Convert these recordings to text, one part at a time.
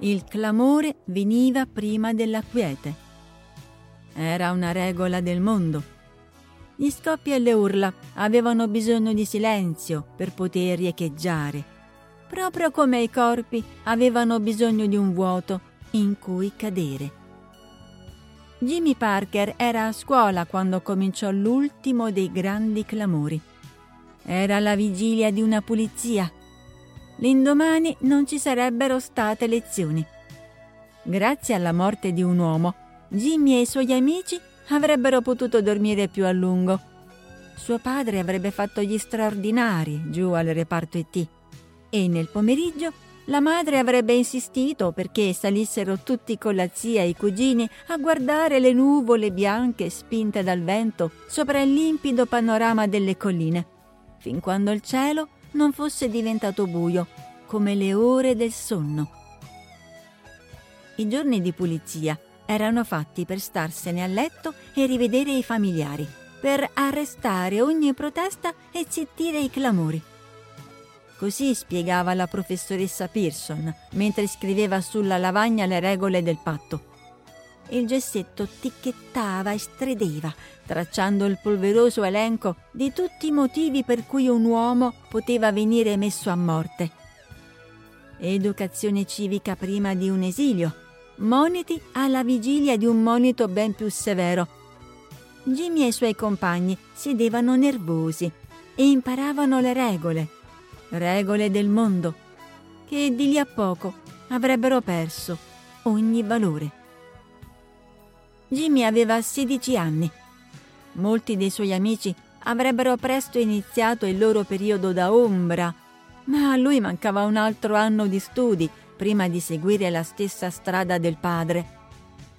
Il clamore veniva prima della quiete. Era una regola del mondo. Gli scoppi e le urla avevano bisogno di silenzio per poter riecheggiare, proprio come i corpi avevano bisogno di un vuoto in cui cadere. Jimmy Parker era a scuola quando cominciò l'ultimo dei grandi clamori. Era la vigilia di una pulizia l'indomani non ci sarebbero state lezioni. Grazie alla morte di un uomo, Jimmy e i suoi amici avrebbero potuto dormire più a lungo. Suo padre avrebbe fatto gli straordinari giù al reparto IT e nel pomeriggio la madre avrebbe insistito perché salissero tutti con la zia e i cugini a guardare le nuvole bianche spinte dal vento sopra il limpido panorama delle colline, fin quando il cielo non fosse diventato buio, come le ore del sonno. I giorni di pulizia erano fatti per starsene a letto e rivedere i familiari, per arrestare ogni protesta e zittire i clamori. Così spiegava la professoressa Pearson mentre scriveva sulla lavagna le regole del patto. Il gessetto ticchettava e strideva, tracciando il polveroso elenco di tutti i motivi per cui un uomo poteva venire messo a morte. Educazione civica prima di un esilio, moniti alla vigilia di un monito ben più severo. Jimmy e i suoi compagni sedevano nervosi e imparavano le regole, regole del mondo, che di lì a poco avrebbero perso ogni valore. Jimmy aveva 16 anni. Molti dei suoi amici avrebbero presto iniziato il loro periodo da ombra, ma a lui mancava un altro anno di studi prima di seguire la stessa strada del padre.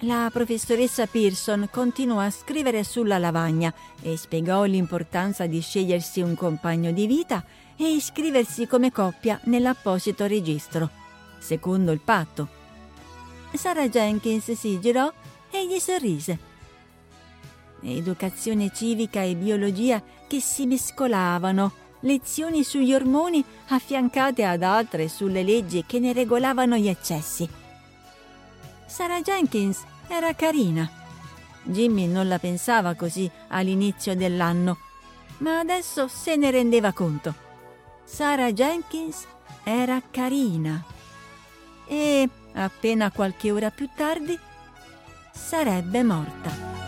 La professoressa Pearson continuò a scrivere sulla lavagna e spiegò l'importanza di scegliersi un compagno di vita e iscriversi come coppia nell'apposito registro, secondo il patto. Sarah Jenkins si girò e gli sorrise. Educazione civica e biologia che si mescolavano, lezioni sugli ormoni affiancate ad altre sulle leggi che ne regolavano gli eccessi. Sarah Jenkins era carina. Jimmy non la pensava così all'inizio dell'anno, ma adesso se ne rendeva conto. Sarah Jenkins era carina. E appena qualche ora più tardi sarebbe morta.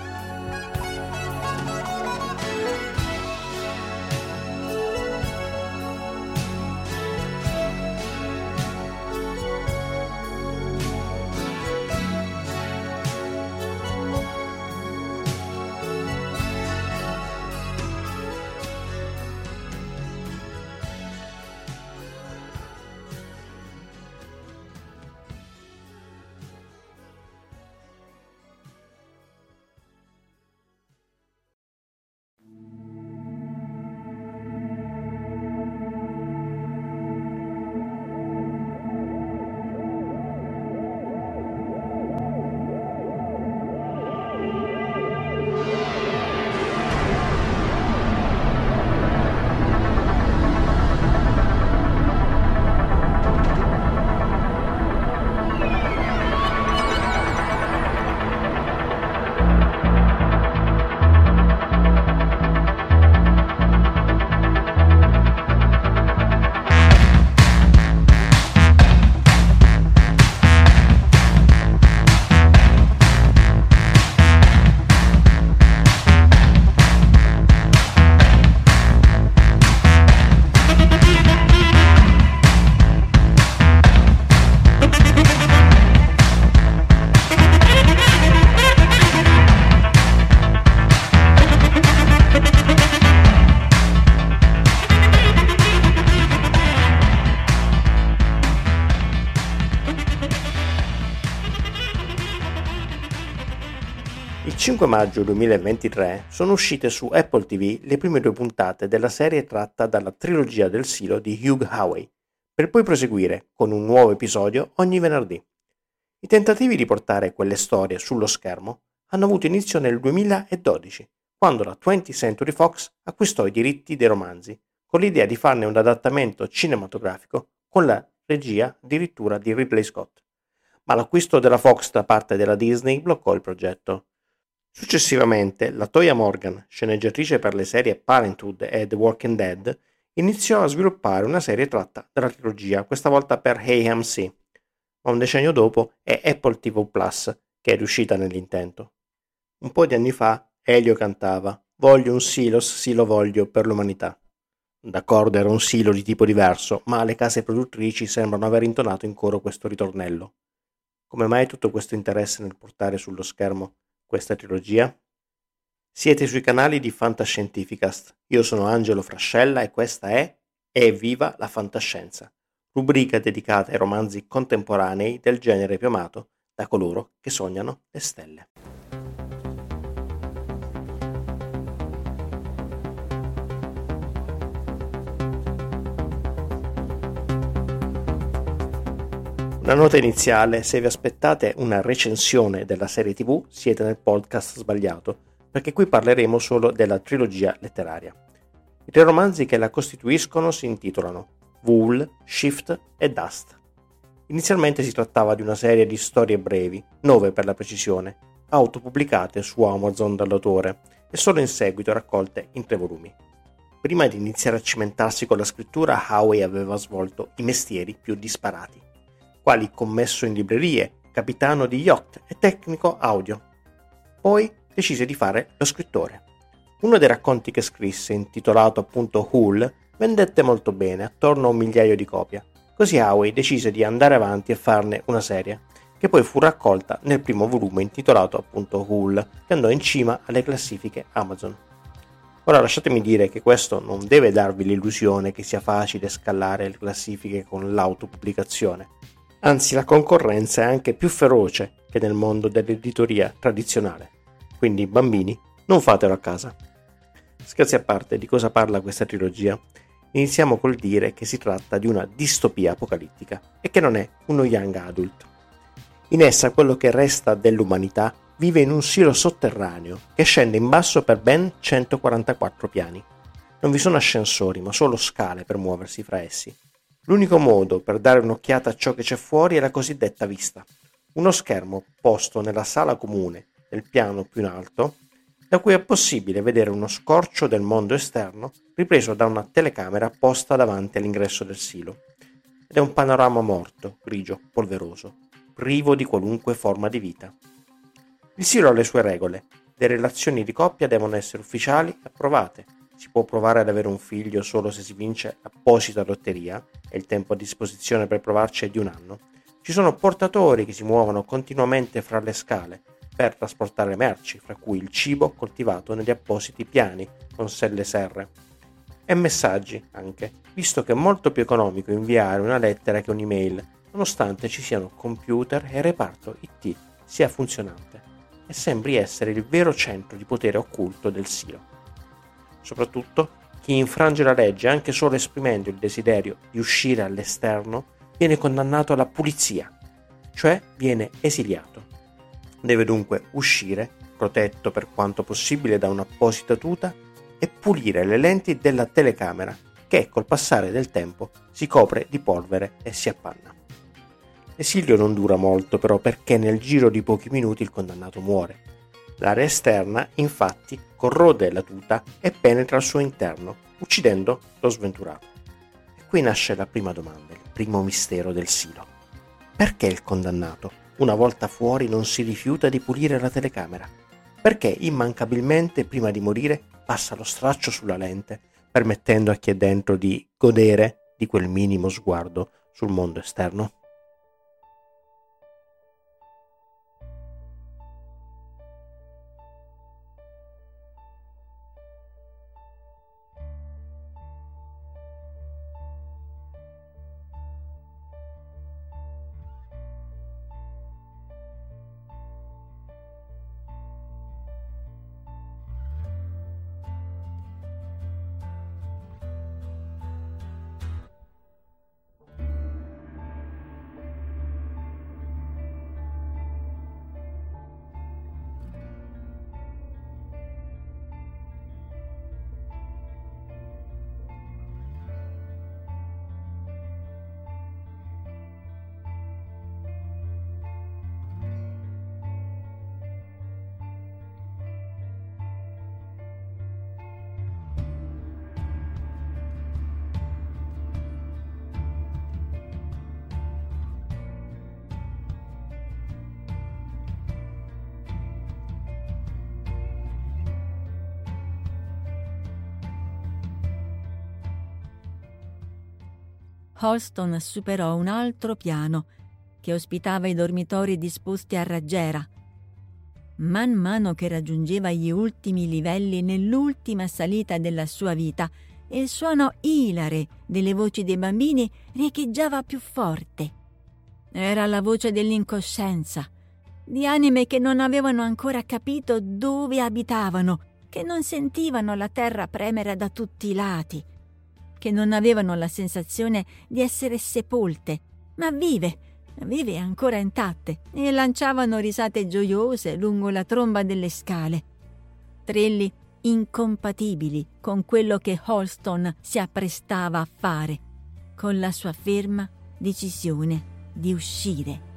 5 maggio 2023 sono uscite su Apple TV le prime due puntate della serie tratta dalla trilogia del silo di Hugh Howey, per poi proseguire con un nuovo episodio ogni venerdì. I tentativi di portare quelle storie sullo schermo hanno avuto inizio nel 2012, quando la 20th Century Fox acquistò i diritti dei romanzi, con l'idea di farne un adattamento cinematografico con la regia addirittura di Ridley Scott. Ma l'acquisto della Fox da parte della Disney bloccò il progetto. Successivamente, la Toya Morgan, sceneggiatrice per le serie Parenthood e The Walking Dead, iniziò a sviluppare una serie tratta dalla trilogia, questa volta per AMC, ma un decennio dopo è Apple TV Plus che è riuscita nell'intento. Un po' di anni fa Elio cantava Voglio un silos, sì lo voglio per l'umanità. D'accordo, era un silo di tipo diverso, ma le case produttrici sembrano aver intonato in coro questo ritornello. Come mai tutto questo interesse nel portare sullo schermo questa trilogia? Siete sui canali di Fantascientificast. Io sono Angelo Frascella e questa è Evviva la fantascienza, rubrica dedicata ai romanzi contemporanei del genere più amato da coloro che sognano le stelle. Una nota iniziale, se vi aspettate una recensione della serie tv siete nel podcast sbagliato, perché qui parleremo solo della trilogia letteraria. I tre romanzi che la costituiscono si intitolano Wool, Shift e Dust. Inizialmente si trattava di una serie di storie brevi, nove per la precisione, autopubblicate su Amazon dall'autore e solo in seguito raccolte in tre volumi. Prima di iniziare a cimentarsi con la scrittura, Howe aveva svolto i mestieri più disparati quali commesso in librerie, capitano di yacht e tecnico audio. Poi decise di fare lo scrittore. Uno dei racconti che scrisse, intitolato appunto Hull, vendette molto bene, attorno a un migliaio di copie. Così Howe decise di andare avanti e farne una serie, che poi fu raccolta nel primo volume intitolato appunto Hull, che andò in cima alle classifiche Amazon. Ora lasciatemi dire che questo non deve darvi l'illusione che sia facile scalare le classifiche con l'autopubblicazione. Anzi, la concorrenza è anche più feroce che nel mondo dell'editoria tradizionale. Quindi, bambini, non fatelo a casa. Scherzi a parte, di cosa parla questa trilogia? Iniziamo col dire che si tratta di una distopia apocalittica e che non è uno young adult. In essa quello che resta dell'umanità vive in un silo sotterraneo che scende in basso per ben 144 piani. Non vi sono ascensori, ma solo scale per muoversi fra essi. L'unico modo per dare un'occhiata a ciò che c'è fuori è la cosiddetta vista, uno schermo posto nella sala comune del piano più in alto, da cui è possibile vedere uno scorcio del mondo esterno ripreso da una telecamera posta davanti all'ingresso del silo. Ed è un panorama morto, grigio, polveroso, privo di qualunque forma di vita. Il silo ha le sue regole, le relazioni di coppia devono essere ufficiali e approvate, si può provare ad avere un figlio solo se si vince apposita lotteria e il tempo a disposizione per provarci è di un anno. Ci sono portatori che si muovono continuamente fra le scale per trasportare merci, fra cui il cibo coltivato negli appositi piani con selle serre. E messaggi anche, visto che è molto più economico inviare una lettera che un'email, nonostante ci siano computer e reparto IT sia funzionante e sembri essere il vero centro di potere occulto del silo. Soprattutto, chi infrange la legge anche solo esprimendo il desiderio di uscire all'esterno viene condannato alla pulizia, cioè viene esiliato. Deve dunque uscire, protetto per quanto possibile da un'apposita tuta, e pulire le lenti della telecamera che col passare del tempo si copre di polvere e si appanna. L'esilio non dura molto però perché nel giro di pochi minuti il condannato muore L'area esterna, infatti, corrode la tuta e penetra al suo interno, uccidendo lo sventurato. E qui nasce la prima domanda, il primo mistero del silo. Perché il condannato, una volta fuori, non si rifiuta di pulire la telecamera? Perché immancabilmente, prima di morire, passa lo straccio sulla lente, permettendo a chi è dentro di godere di quel minimo sguardo sul mondo esterno? Holston superò un altro piano che ospitava i dormitori disposti a raggiera. Man mano che raggiungeva gli ultimi livelli nell'ultima salita della sua vita, il suono ilare delle voci dei bambini riecheggiava più forte. Era la voce dell'incoscienza, di anime che non avevano ancora capito dove abitavano, che non sentivano la terra premere da tutti i lati, che non avevano la sensazione di essere sepolte, ma vive, vive ancora intatte, e lanciavano risate gioiose lungo la tromba delle scale. Trilli incompatibili con quello che Holston si apprestava a fare, con la sua ferma decisione di uscire.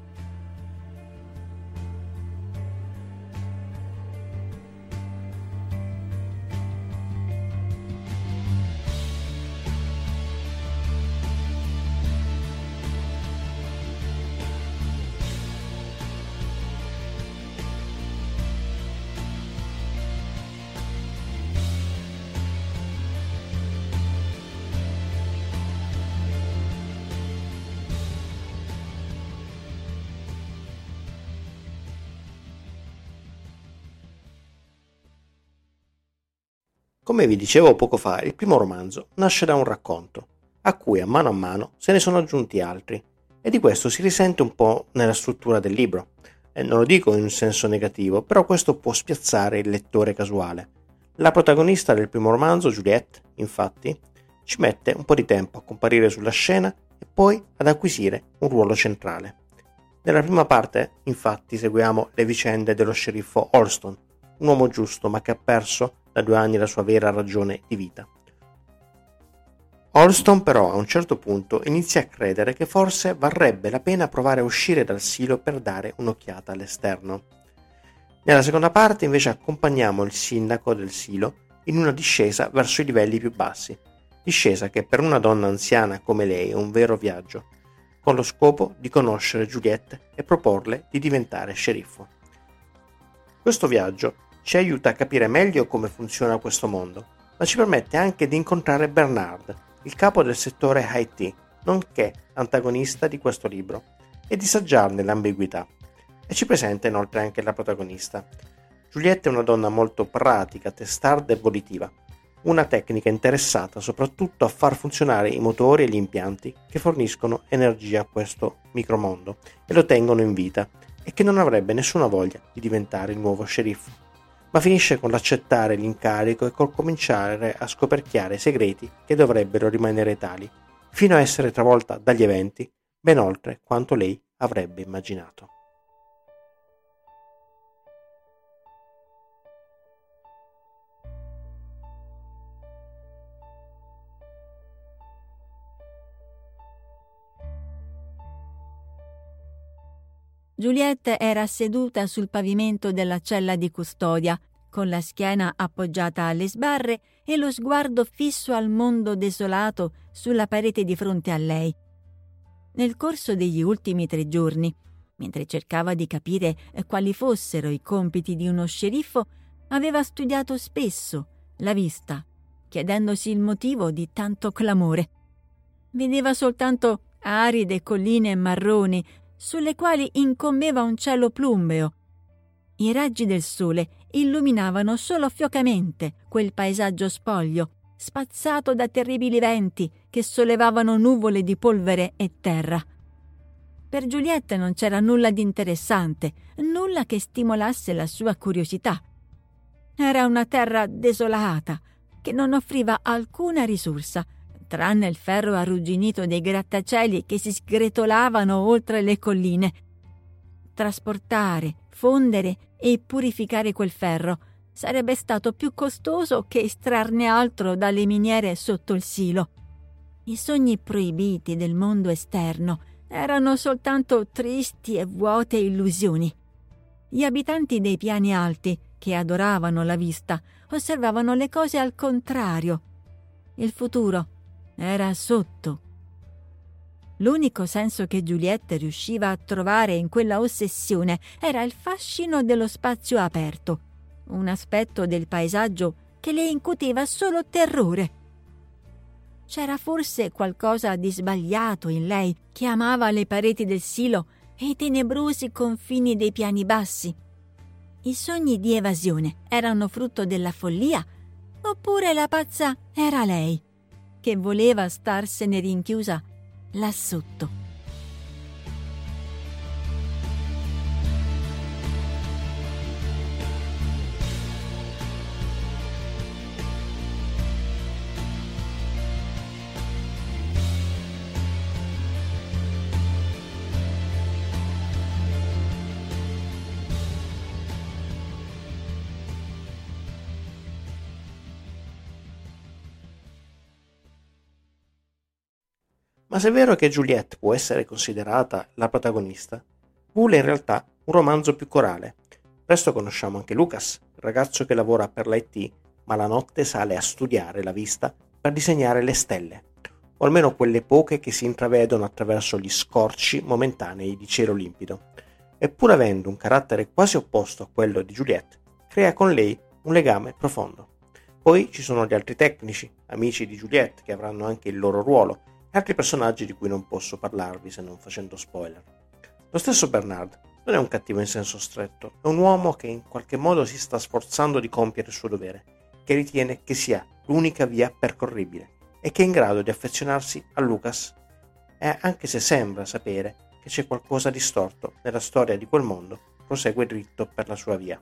Come vi dicevo poco fa, il primo romanzo nasce da un racconto, a cui a mano a mano se ne sono aggiunti altri, e di questo si risente un po' nella struttura del libro. E non lo dico in senso negativo, però questo può spiazzare il lettore casuale. La protagonista del primo romanzo, Juliette, infatti, ci mette un po' di tempo a comparire sulla scena e poi ad acquisire un ruolo centrale. Nella prima parte, infatti, seguiamo le vicende dello sceriffo Olston, un uomo giusto ma che ha perso da due anni la sua vera ragione di vita. Olston però a un certo punto inizia a credere che forse varrebbe la pena provare a uscire dal silo per dare un'occhiata all'esterno. Nella seconda parte invece accompagniamo il sindaco del silo in una discesa verso i livelli più bassi, discesa che per una donna anziana come lei è un vero viaggio, con lo scopo di conoscere Juliette e proporle di diventare sceriffo. Questo viaggio ci aiuta a capire meglio come funziona questo mondo, ma ci permette anche di incontrare Bernard, il capo del settore IT, nonché antagonista di questo libro, e di saggiarne l'ambiguità. E ci presenta inoltre anche la protagonista. Giulietta è una donna molto pratica, testarda e volitiva, una tecnica interessata soprattutto a far funzionare i motori e gli impianti che forniscono energia a questo micromondo e lo tengono in vita e che non avrebbe nessuna voglia di diventare il nuovo sceriffo ma finisce con l'accettare l'incarico e col cominciare a scoperchiare segreti che dovrebbero rimanere tali, fino a essere travolta dagli eventi ben oltre quanto lei avrebbe immaginato. Giuliette era seduta sul pavimento della cella di custodia, con la schiena appoggiata alle sbarre e lo sguardo fisso al mondo desolato sulla parete di fronte a lei. Nel corso degli ultimi tre giorni, mentre cercava di capire quali fossero i compiti di uno sceriffo, aveva studiato spesso la vista, chiedendosi il motivo di tanto clamore. Vedeva soltanto aride colline marroni sulle quali incombeva un cielo plumbeo. I raggi del sole illuminavano solo fiocamente quel paesaggio spoglio, spazzato da terribili venti che sollevavano nuvole di polvere e terra. Per Giulietta non c'era nulla di interessante, nulla che stimolasse la sua curiosità. Era una terra desolata, che non offriva alcuna risorsa, tranne il ferro arrugginito dei grattacieli che si sgretolavano oltre le colline. Trasportare, fondere e purificare quel ferro sarebbe stato più costoso che estrarne altro dalle miniere sotto il silo. I sogni proibiti del mondo esterno erano soltanto tristi e vuote illusioni. Gli abitanti dei piani alti, che adoravano la vista, osservavano le cose al contrario. Il futuro era sotto. L'unico senso che Giulietta riusciva a trovare in quella ossessione era il fascino dello spazio aperto, un aspetto del paesaggio che le incutiva solo terrore. C'era forse qualcosa di sbagliato in lei che amava le pareti del silo e i tenebrosi confini dei piani bassi. I sogni di evasione erano frutto della follia oppure la pazza era lei che voleva starsene rinchiusa là sotto. Ma se è vero che Juliette può essere considerata la protagonista, Bull è in realtà un romanzo più corale. Presto conosciamo anche Lucas, ragazzo che lavora per l'IT, ma la notte sale a studiare la vista per disegnare le stelle, o almeno quelle poche che si intravedono attraverso gli scorci momentanei di cielo limpido. E pur avendo un carattere quasi opposto a quello di Juliette, crea con lei un legame profondo. Poi ci sono gli altri tecnici, amici di Juliette, che avranno anche il loro ruolo, altri personaggi di cui non posso parlarvi se non facendo spoiler. Lo stesso Bernard non è un cattivo in senso stretto, è un uomo che in qualche modo si sta sforzando di compiere il suo dovere, che ritiene che sia l'unica via percorribile e che è in grado di affezionarsi a Lucas, e anche se sembra sapere che c'è qualcosa di storto nella storia di quel mondo, prosegue dritto per la sua via.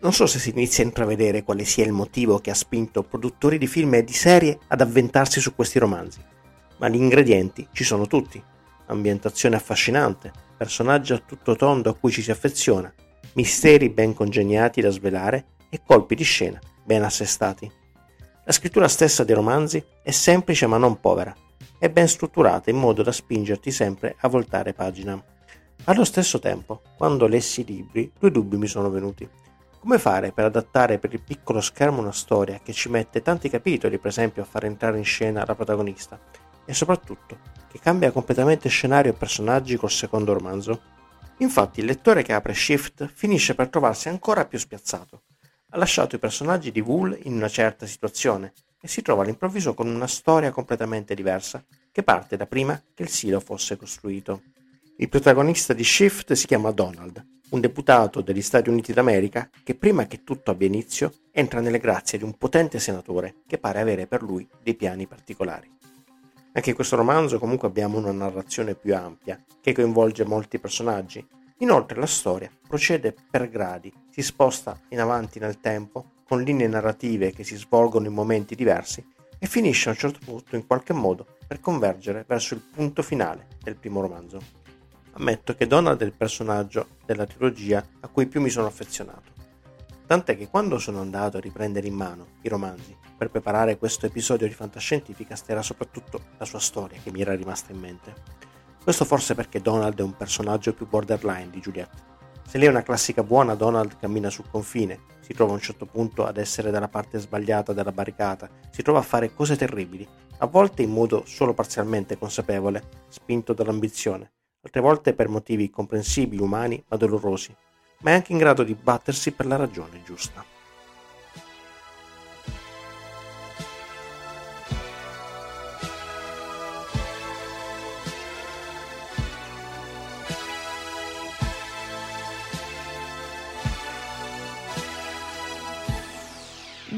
Non so se si inizia a intravedere quale sia il motivo che ha spinto produttori di film e di serie ad avventarsi su questi romanzi ma gli ingredienti ci sono tutti. Ambientazione affascinante, personaggi a tutto tondo a cui ci si affeziona, misteri ben congegnati da svelare e colpi di scena ben assestati. La scrittura stessa dei romanzi è semplice ma non povera, è ben strutturata in modo da spingerti sempre a voltare pagina. Allo stesso tempo, quando lessi i libri, due dubbi mi sono venuti. Come fare per adattare per il piccolo schermo una storia che ci mette tanti capitoli, per esempio, a far entrare in scena la protagonista, e soprattutto che cambia completamente scenario e personaggi col secondo romanzo. Infatti il lettore che apre Shift finisce per trovarsi ancora più spiazzato. Ha lasciato i personaggi di Wool in una certa situazione e si trova all'improvviso con una storia completamente diversa che parte da prima che il silo fosse costruito. Il protagonista di Shift si chiama Donald, un deputato degli Stati Uniti d'America che prima che tutto abbia inizio entra nelle grazie di un potente senatore che pare avere per lui dei piani particolari. Anche in questo romanzo comunque abbiamo una narrazione più ampia, che coinvolge molti personaggi. Inoltre la storia procede per gradi, si sposta in avanti nel tempo, con linee narrative che si svolgono in momenti diversi e finisce a un certo punto in qualche modo per convergere verso il punto finale del primo romanzo. Ammetto che Donald è il personaggio della trilogia a cui più mi sono affezionato. Tant'è che quando sono andato a riprendere in mano i romanzi per preparare questo episodio di fantascientifica era soprattutto la sua storia che mi era rimasta in mente. Questo forse perché Donald è un personaggio più borderline di Juliette. Se lei è una classica buona, Donald cammina sul confine, si trova a un certo punto ad essere dalla parte sbagliata della barricata, si trova a fare cose terribili, a volte in modo solo parzialmente consapevole, spinto dall'ambizione, altre volte per motivi comprensibili, umani, ma dolorosi, ma è anche in grado di battersi per la ragione giusta.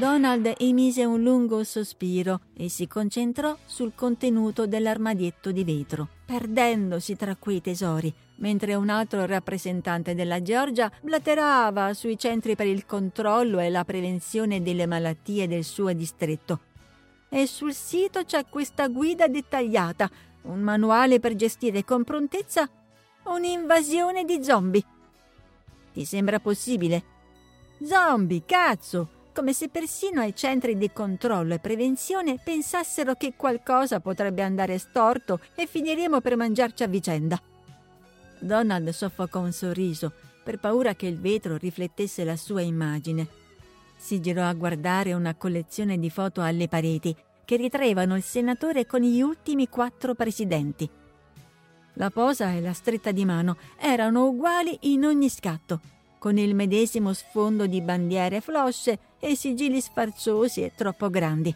Donald emise un lungo sospiro e si concentrò sul contenuto dell'armadietto di vetro, perdendosi tra quei tesori, mentre un altro rappresentante della Georgia blaterava sui centri per il controllo e la prevenzione delle malattie del suo distretto. E sul sito c'è questa guida dettagliata, un manuale per gestire con prontezza un'invasione di zombie. Ti sembra possibile? Zombie, cazzo! Come se persino ai centri di controllo e prevenzione pensassero che qualcosa potrebbe andare storto e finiremo per mangiarci a vicenda. Donald soffocò un sorriso per paura che il vetro riflettesse la sua immagine. Si girò a guardare una collezione di foto alle pareti che ritraevano il senatore con gli ultimi quattro presidenti. La posa e la stretta di mano erano uguali in ogni scatto con il medesimo sfondo di bandiere flosce e sigilli sfarzosi e troppo grandi.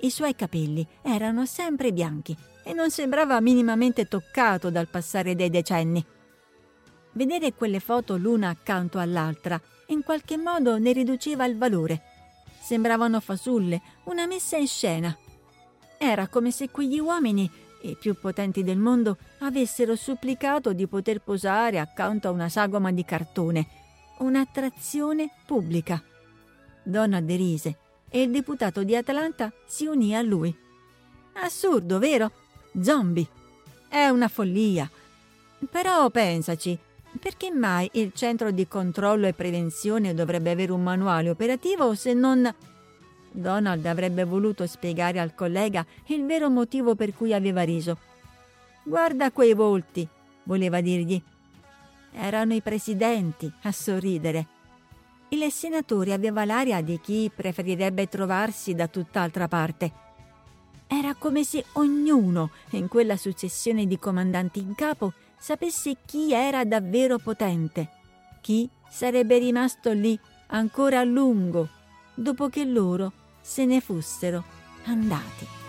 I suoi capelli erano sempre bianchi e non sembrava minimamente toccato dal passare dei decenni. Vedere quelle foto l'una accanto all'altra in qualche modo ne riduceva il valore. Sembravano fasulle, una messa in scena. Era come se quegli uomini, i più potenti del mondo, avessero supplicato di poter posare accanto a una sagoma di cartone, un'attrazione pubblica. Donald rise e il deputato di Atlanta si unì a lui. Assurdo, vero? Zombie. È una follia. Però pensaci, perché mai il centro di controllo e prevenzione dovrebbe avere un manuale operativo se non... Donald avrebbe voluto spiegare al collega il vero motivo per cui aveva riso. Guarda quei volti, voleva dirgli. Erano i presidenti a sorridere. Il senatore aveva l'aria di chi preferirebbe trovarsi da tutt'altra parte. Era come se ognuno in quella successione di comandanti in capo sapesse chi era davvero potente, chi sarebbe rimasto lì ancora a lungo dopo che loro se ne fossero andati.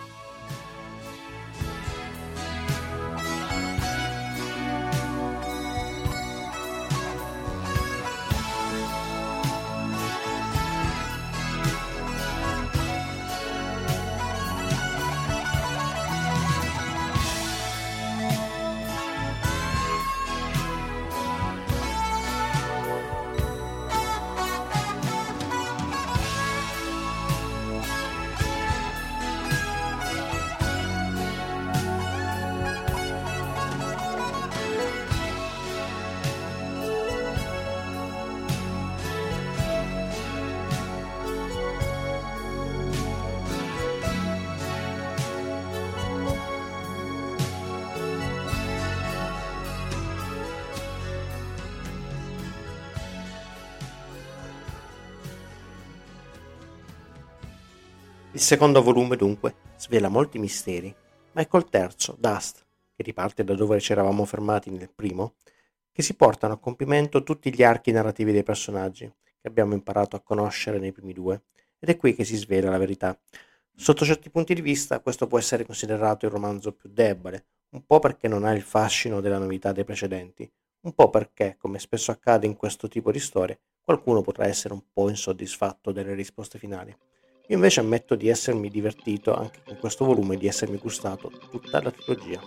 Secondo volume, dunque, svela molti misteri, ma è col terzo, Dust, che riparte da dove ci eravamo fermati nel primo, che si portano a compimento tutti gli archi narrativi dei personaggi che abbiamo imparato a conoscere nei primi due, ed è qui che si svela la verità. Sotto certi punti di vista, questo può essere considerato il romanzo più debole, un po' perché non ha il fascino della novità dei precedenti, un po' perché, come spesso accade in questo tipo di storie, qualcuno potrà essere un po' insoddisfatto delle risposte finali. Io invece ammetto di essermi divertito anche con questo volume e di essermi gustato tutta la trilogia.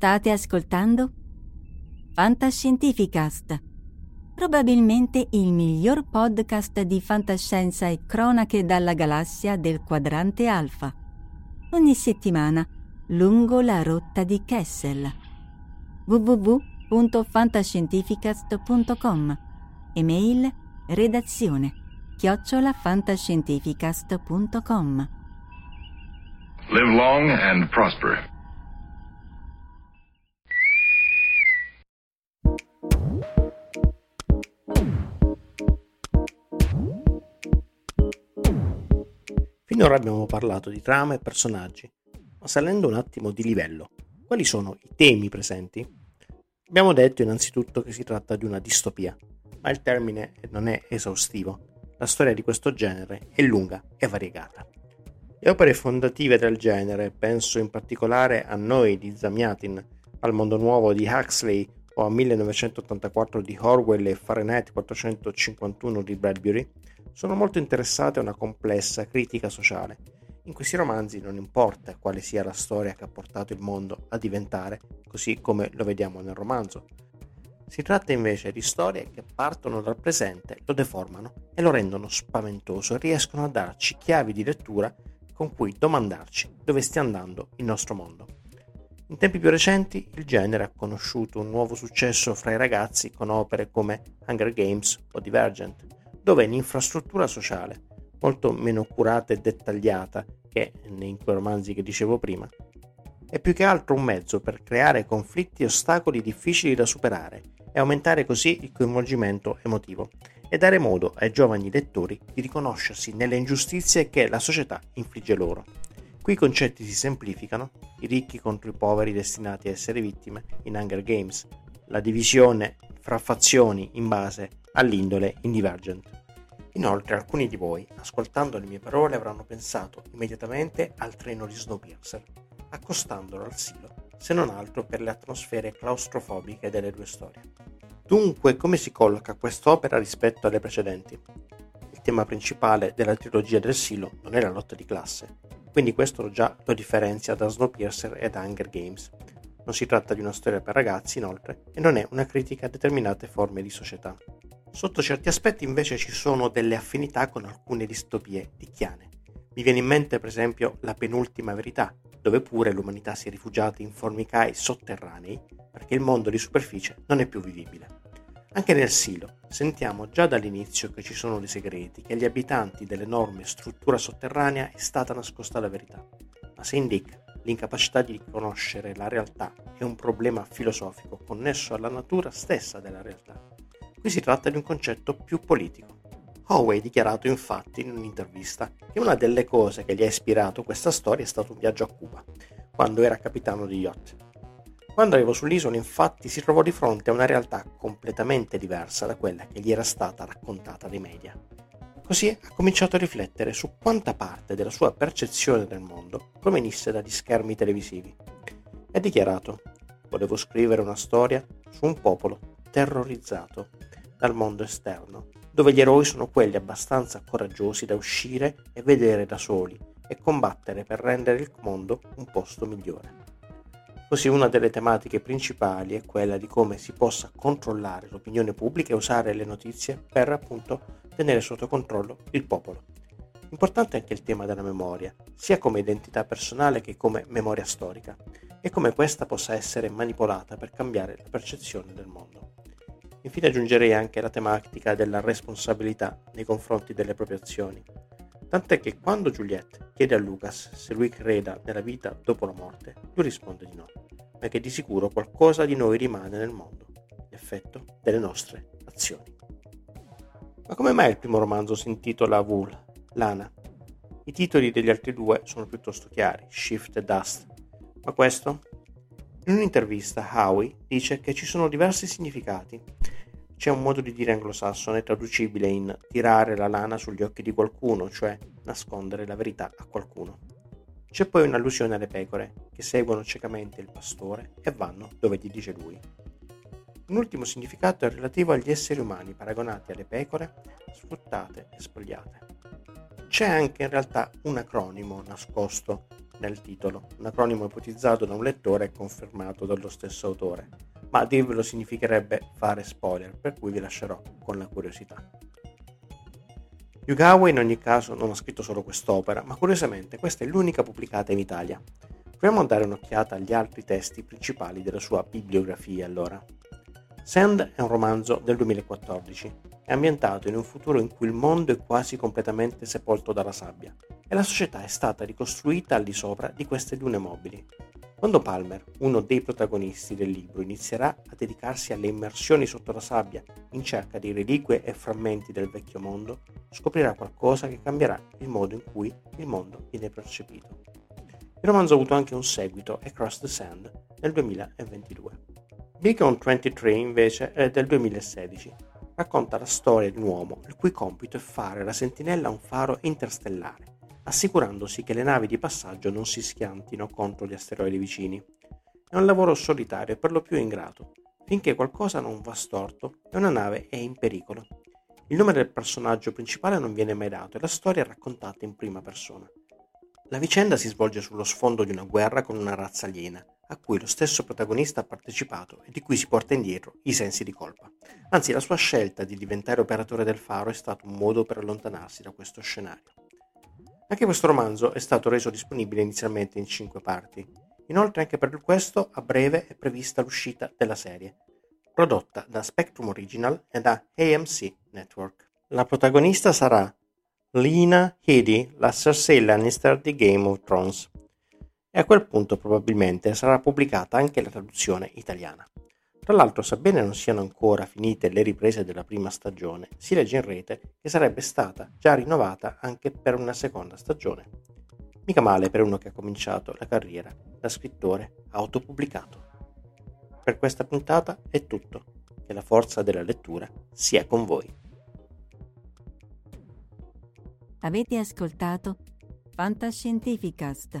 State ascoltando Fantascientificast, probabilmente il miglior podcast di fantascienza e cronache dalla galassia del quadrante alfa. Ogni settimana lungo la rotta di Kessel. www.fantascientificast.com Email redazione chiocciolafantascientificast.com Live long and prosper. Finora abbiamo parlato di trama e personaggi, ma salendo un attimo di livello, quali sono i temi presenti? Abbiamo detto innanzitutto che si tratta di una distopia, ma il termine non è esaustivo. La storia di questo genere è lunga e variegata. Le opere fondative del genere, penso in particolare a Noi di Zamiatin, al Mondo Nuovo di Huxley o a 1984 di Orwell e Fahrenheit 451 di Bradbury, sono molto interessate a una complessa critica sociale. In questi romanzi non importa quale sia la storia che ha portato il mondo a diventare così come lo vediamo nel romanzo. Si tratta invece di storie che partono dal presente, lo deformano e lo rendono spaventoso e riescono a darci chiavi di lettura con cui domandarci dove stia andando il nostro mondo. In tempi più recenti il genere ha conosciuto un nuovo successo fra i ragazzi con opere come Hunger Games o Divergent, dove l'infrastruttura sociale, molto meno curata e dettagliata che nei quei romanzi che dicevo prima, è più che altro un mezzo per creare conflitti e ostacoli difficili da superare e aumentare così il coinvolgimento emotivo e dare modo ai giovani lettori di riconoscersi nelle ingiustizie che la società infligge loro. Qui i concetti si semplificano, i ricchi contro i poveri destinati a essere vittime in Hunger Games, la divisione fra fazioni in base all'indole in Divergent. Inoltre alcuni di voi, ascoltando le mie parole, avranno pensato immediatamente al treno di Snowpiercer, accostandolo al silo, se non altro per le atmosfere claustrofobiche delle due storie. Dunque, come si colloca quest'opera rispetto alle precedenti? Il tema principale della trilogia del silo non è la lotta di classe, quindi questo già lo differenzia da Snowpiercer e da Hunger Games. Non si tratta di una storia per ragazzi, inoltre, e non è una critica a determinate forme di società. Sotto certi aspetti invece ci sono delle affinità con alcune distopie ticchiane. Mi viene in mente per esempio La penultima verità, dove pure l'umanità si è rifugiata in formicai sotterranei perché il mondo di superficie non è più vivibile. Anche nel silo sentiamo già dall'inizio che ci sono dei segreti, che agli abitanti dell'enorme struttura sotterranea è stata nascosta la verità. Ma se in Dick l'incapacità di riconoscere la realtà è un problema filosofico connesso alla natura stessa della realtà, Qui si tratta di un concetto più politico. Howe ha dichiarato infatti in un'intervista che una delle cose che gli ha ispirato questa storia è stato un viaggio a Cuba, quando era capitano di yacht. Quando arrivò sull'isola infatti si trovò di fronte a una realtà completamente diversa da quella che gli era stata raccontata dai media. Così ha cominciato a riflettere su quanta parte della sua percezione del mondo provenisse dagli schermi televisivi. E ha dichiarato, volevo scrivere una storia su un popolo terrorizzato dal mondo esterno, dove gli eroi sono quelli abbastanza coraggiosi da uscire e vedere da soli e combattere per rendere il mondo un posto migliore. Così una delle tematiche principali è quella di come si possa controllare l'opinione pubblica e usare le notizie per appunto tenere sotto controllo il popolo. Importante anche il tema della memoria, sia come identità personale che come memoria storica, e come questa possa essere manipolata per cambiare la percezione del mondo. Infine aggiungerei anche la tematica della responsabilità nei confronti delle proprie azioni. Tant'è che quando Juliette chiede a Lucas se lui creda nella vita dopo la morte, lui risponde di no, ma che di sicuro qualcosa di noi rimane nel mondo, l'effetto delle nostre azioni. Ma come mai il primo romanzo si intitola Wool, Lana? I titoli degli altri due sono piuttosto chiari, Shift e Dust, ma questo in un'intervista Howie dice che ci sono diversi significati. C'è un modo di dire anglosassone traducibile in tirare la lana sugli occhi di qualcuno, cioè nascondere la verità a qualcuno. C'è poi un'allusione alle pecore, che seguono ciecamente il pastore e vanno dove gli dice lui. Un ultimo significato è relativo agli esseri umani paragonati alle pecore, sfruttate e spogliate. C'è anche in realtà un acronimo nascosto nel titolo, un acronimo ipotizzato da un lettore e confermato dallo stesso autore, ma dirvelo significherebbe fare spoiler, per cui vi lascerò con la curiosità. Yugawa in ogni caso non ha scritto solo quest'opera, ma curiosamente questa è l'unica pubblicata in Italia. Proviamo a dare un'occhiata agli altri testi principali della sua bibliografia allora. Sand è un romanzo del 2014, è ambientato in un futuro in cui il mondo è quasi completamente sepolto dalla sabbia e la società è stata ricostruita al di sopra di queste dune mobili. Quando Palmer, uno dei protagonisti del libro, inizierà a dedicarsi alle immersioni sotto la sabbia in cerca di reliquie e frammenti del vecchio mondo, scoprirà qualcosa che cambierà il modo in cui il mondo viene percepito. Il romanzo ha avuto anche un seguito, Across the Sand, nel 2022. Beacon 23 invece è del 2016. Racconta la storia di un uomo il cui compito è fare la sentinella a un faro interstellare assicurandosi che le navi di passaggio non si schiantino contro gli asteroidi vicini. È un lavoro solitario e per lo più ingrato, finché qualcosa non va storto e una nave è in pericolo. Il nome del personaggio principale non viene mai dato e la storia è raccontata in prima persona. La vicenda si svolge sullo sfondo di una guerra con una razza aliena, a cui lo stesso protagonista ha partecipato e di cui si porta indietro i sensi di colpa. Anzi, la sua scelta di diventare operatore del faro è stato un modo per allontanarsi da questo scenario. Anche questo romanzo è stato reso disponibile inizialmente in cinque parti. Inoltre anche per questo a breve è prevista l'uscita della serie, prodotta da Spectrum Original e da AMC Network. La protagonista sarà Lena Headey, la Cersei Lannister di Game of Thrones. E a quel punto probabilmente sarà pubblicata anche la traduzione italiana. Tra l'altro, sebbene non siano ancora finite le riprese della prima stagione, si legge in rete che sarebbe stata già rinnovata anche per una seconda stagione. Mica male per uno che ha cominciato la carriera da scrittore autopubblicato. Per questa puntata è tutto. Che la forza della lettura sia con voi. Avete ascoltato Fantascientificast,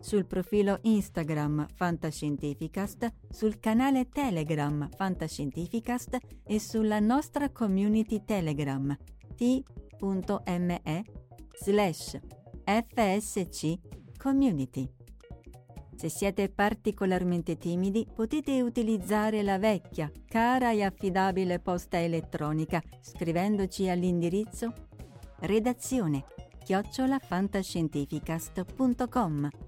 sul profilo Instagram Fantascientificast, sul canale Telegram Fantascientificast e sulla nostra community Telegram t.me slash FSC Community. Se siete particolarmente timidi, potete utilizzare la vecchia, cara e affidabile posta elettronica scrivendoci all'indirizzo redazione chiocciolafantascientificast.com.